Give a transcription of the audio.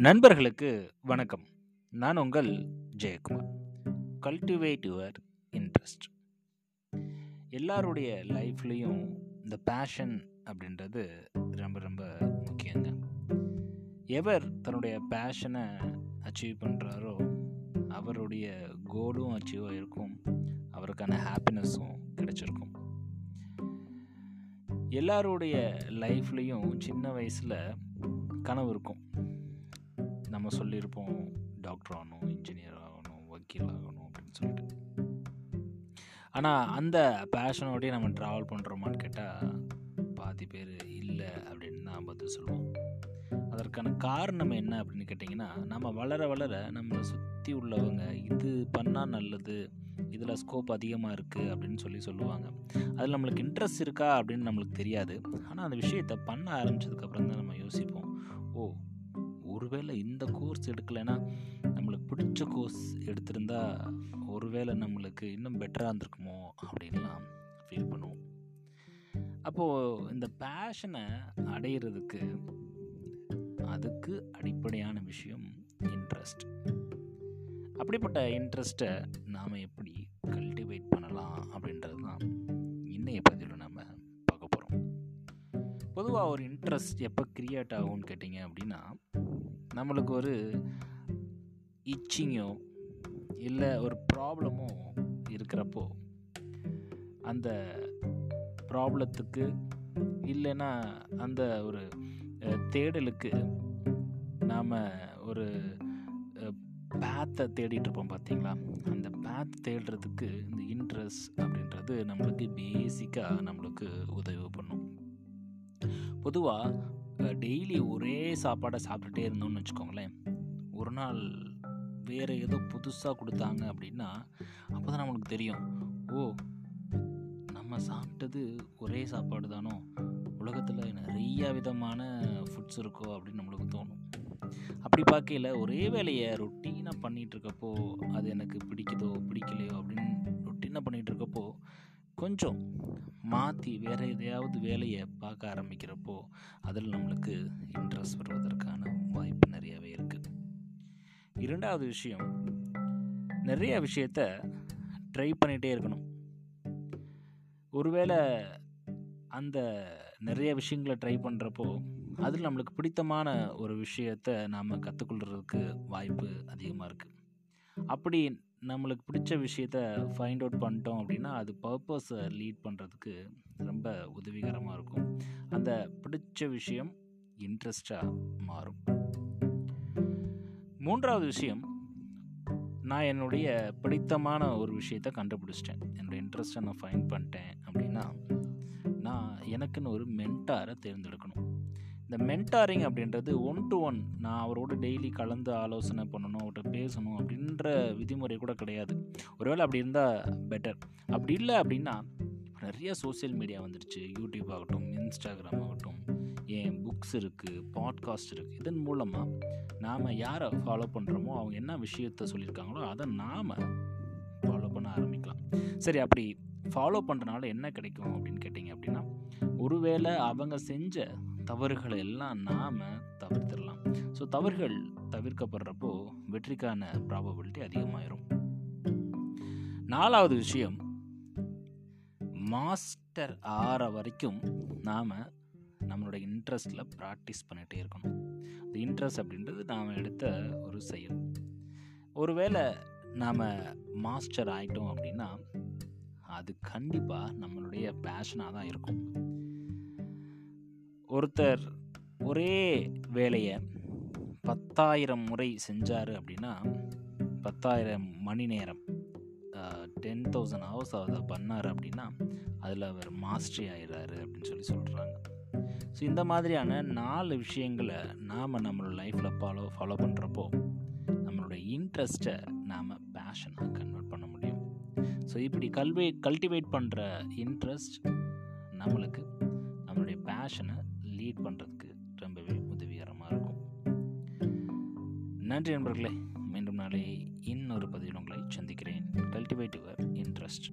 நண்பர்களுக்கு வணக்கம். நான் உங்கள் ஜெயக்குமார். கல்டிவேட் யுவர் இன்ட்ரெஸ்ட் எல்லாருடைய லைஃப்லேயும் இந்த பேஷன் அப்படின்றது ரொம்ப ரொம்ப முக்கியங்க. எவர் தன்னுடைய பேஷனை அச்சீவ் பண்ணுறாரோ அவருடைய கோலும் அச்சீவ் ஆகிருக்கும் அவருக்கான ஹாப்பினஸும் கிடைச்சிருக்கும். எல்லாருடைய லைஃப்லேயும் சின்ன வயசில் கனவு இருக்கும். நம்ம சொல்லியிருப்போம் டாக்டர் ஆகணும் இன்ஜினியர் ஆகணும் வக்கீல் ஆகணும் அப்படின்னு சொல்லிட்டு. ஆனால் அந்த பேஷனோடய நம்ம ட்ராவல் பண்ணுறோமான்னு கேட்டால் பாதி பேர் இல்லை அப்படின்னு தான் பதில் சொல்லுவோம் அதற்கான காரணம் என்ன அப்படின்னு கேட்டிங்கன்னா நம்ம வளர வளர நம்மளை சுற்றி உள்ளவங்க இது பண்ணால் நல்லது இதில் ஸ்கோப் அதிகமாக இருக்குது அப்படின்னு சொல்லி சொல்லுவாங்க. அதில் நம்மளுக்கு இன்ட்ரெஸ்ட் இருக்கா அப்படின்னு நம்மளுக்கு தெரியாது. ஆனால் அந்த விஷயத்தை பண்ண ஆரம்பித்ததுக்கப்புறம் தான் நம்ம யோசிப்போம். ஓ ஒருவேளை இந்த கோர்ஸ் எடுக்கலைன்னா நம்மளுக்கு பிடிச்ச கோர்ஸ் எடுத்திருந்தா ஒருவேளை நம்மளுக்கு இன்னும் பெட்டராக இருந்திருக்குமோ அப்படின்லாம் ஃபீல் பண்ணுவோம். அப்போது இந்த பேஷனை அடையிறதுக்கு அதுக்கு அடிப்படையான விஷயம் இன்ட்ரெஸ்ட் அப்படிப்பட்ட இன்ட்ரெஸ்ட்டை நாம் எப்படி கல்டிவேட் பண்ணலாம் அப்படின்றது தான் இன்னைய பதிவில் நம்ம பார்க்க போகிறோம் பொதுவாக ஒரு இன்ட்ரெஸ்ட் எப்போ க்ரியேட் ஆகும்னு கேட்டிங்க அப்படின்னா நம்மளுக்கு ஒரு இச்சிங்கோ இல்லை ஒரு ப்ராப்ளமோ இருக்கிறப்போ அந்த ப்ராப்ளத்துக்கு இல்லைன்னா அந்த ஒரு தேடலுக்கு நாம் ஒரு பேத்தை தேடிட்டு இருப்போம் பார்த்தீங்களா அந்த பேத் தேடுறதுக்கு இந்த இன்ட்ரெஸ்ட் அப்படின்றது நம்மளுக்கு பேசிக்காக நம்மளுக்கு உதவி பண்ணும். பொதுவாக டெய்லி ஒரே சாப்பாடை சாப்பிட்டுட்டே இருந்தோம்னு வச்சுக்கோங்களேன். ஒரு நாள் வேறு ஏதோ புதுசாக கொடுத்தாங்க அப்படின்னா அப்போ தான் நம்மளுக்கு தெரியும். ஓ நம்ம சாப்பிட்டது ஒரே சாப்பாடு தானோ? உலகத்தில் நிறைய விதமான ஃபுட்ஸ் இருக்கோ அப்படின்னு நம்மளுக்கு தோணும். அப்படி பார்க்கையில் ஒரே வேலையை ரொட்டீனாக பண்ணிகிட்டு இருக்கப்போ அது எனக்கு பிடிக்குதோ பிடிக்கலையோ அப்படின்னு ரொட்டீனாக பண்ணிகிட்டு இருக்கப்போ கொஞ்சம் மாற்றி வேறு எதையாவது வேலையை பார்க்க ஆரம்பிக்கிறப்போ அதில் நம்மளுக்கு இன்ட்ரெஸ்ட் வருவதற்கான வாய்ப்பு நிறையவே இருக்குது இரண்டாவது விஷயம் நிறைய விஷயத்த ட்ரை பண்ணிகிட்டே இருக்கணும். ஒருவேளை அந்த நிறைய விஷயங்களை ட்ரை பண்ணுறப்போ அதில் நம்மளுக்கு பிடித்தமான ஒரு விஷயத்தை நாம் கற்றுக்கொள்கிறதுக்கு வாய்ப்பு அதிகமாக இருக்குது அப்படி நம்மளுக்கு பிடிச்ச விஷயத்த ஃபைண்ட் அவுட் பண்ணிட்டோம் அப்படின்னா அது பர்பஸை லீட் பண்ணுறதுக்கு ரொம்ப உதவிகரமாக இருக்கும். அந்த பிடிச்ச விஷயம் இன்ட்ரெஸ்டாக மாறும். மூன்றாவது விஷயம் நான் என்னுடைய பிடித்தமான ஒரு விஷயத்தை கண்டுபிடிச்சிட்டேன். என்னுடைய இன்ட்ரெஸ்ட்டை நான் ஃபைண்ட் பண்ணிட்டேன் அப்படின்னா நான் எனக்குன்னு ஒரு மென்டாரை தேர்ந்தெடுக்கணும். இந்த மென்டாரிங் அப்படின்றது ஒன் டு ஒன் நான் அவரோட டெய்லி கலந்து ஆலோசனை பண்ணணும் அவர்கிட்ட பேசணும் அப்படின்ற விதிமுறை கூட கிடையாது. ஒருவேளை அப்படி இருந்தால் பெட்டர் அப்படி இல்லை அப்படின்னா நிறைய சோசியல் மீடியா வந்துடுச்சு யூடியூப் ஆகட்டும் இன்ஸ்டாகிராம் ஆகட்டும் ஏன் புக்ஸ் இருக்குது பாட்காஸ்ட் இருக்குது இதன் மூலமாக நாம் யாரை ஃபாலோ பண்ணுறோமோ அவங்க என்ன விஷயத்த சொல்லியிருக்காங்களோ அதை நாம் ஃபாலோ பண்ண ஆரம்பிக்கலாம். சரி அப்படி ஃபாலோ பண்ணுறனால என்ன கிடைக்கும் அப்படின்னு கேட்டிங்க அப்படின்னா ஒருவேளை அவங்க செஞ்ச தவறுகளை எல்லாம் நாம் தவிர்த்திடலாம். ஸோ தவறுகள் தவிர்க்கப்படுறப்போ வெற்றிக்கான ப்ராபபிலிட்டி அதிகமாயிரும். நாலாவது விஷயம் மாஸ்டர் ஆற வரைக்கும் நாம் நம்மளோட இன்ட்ரெஸ்டில் ப்ராக்டிஸ் பண்ணிகிட்டே இருக்கணும். இந்த இன்ட்ரெஸ்ட் அப்படின்றது நாம் எடுத்த ஒரு செயல். ஒருவேளை நாம் மாஸ்டர் ஆகிட்டோம் அப்படின்னா அது கண்டிப்பாக நம்மளுடைய பேஷனாக தான் இருக்கும். ஒருத்தர் ஒரே வேலையை பத்தாயிரம் முறை செஞ்சார் அப்படின்னா பத்தாயிரம் மணி நேரம் டென் தௌசண்ட் ஹவர்ஸ் அதை பண்ணார் அப்படின்னா அதில் அவர் மாஸ்டரி ஆயிடுறாரு அப்படின்னு சொல்லி சொல்கிறாங்க ஸோ இந்த மாதிரியான நாலு விஷயங்களை நாம் நம்மளோட லைஃப்பில் ஃபாலோ ஃபாலோ பண்ணுறப்போ நம்மளோட இன்ட்ரெஸ்ட்டை நாம் பேஷனாக கன்வெர்ட் பண்ண முடியும். ஸோ இப்படி கல்வி கல்டிவேட் பண்ணுற இன்ட்ரெஸ்ட் நம்மளுக்கு நம்மளுடைய பேஷனை லீட் பண்ணுறதுக்கு ரொம்பவே உதவிகரமாக இருக்கும். நன்றி நண்பர்களே. மீண்டும் நாளை இன்னொரு பதிவில் உங்களை சந்திக்கிறேன். Cultivate your interest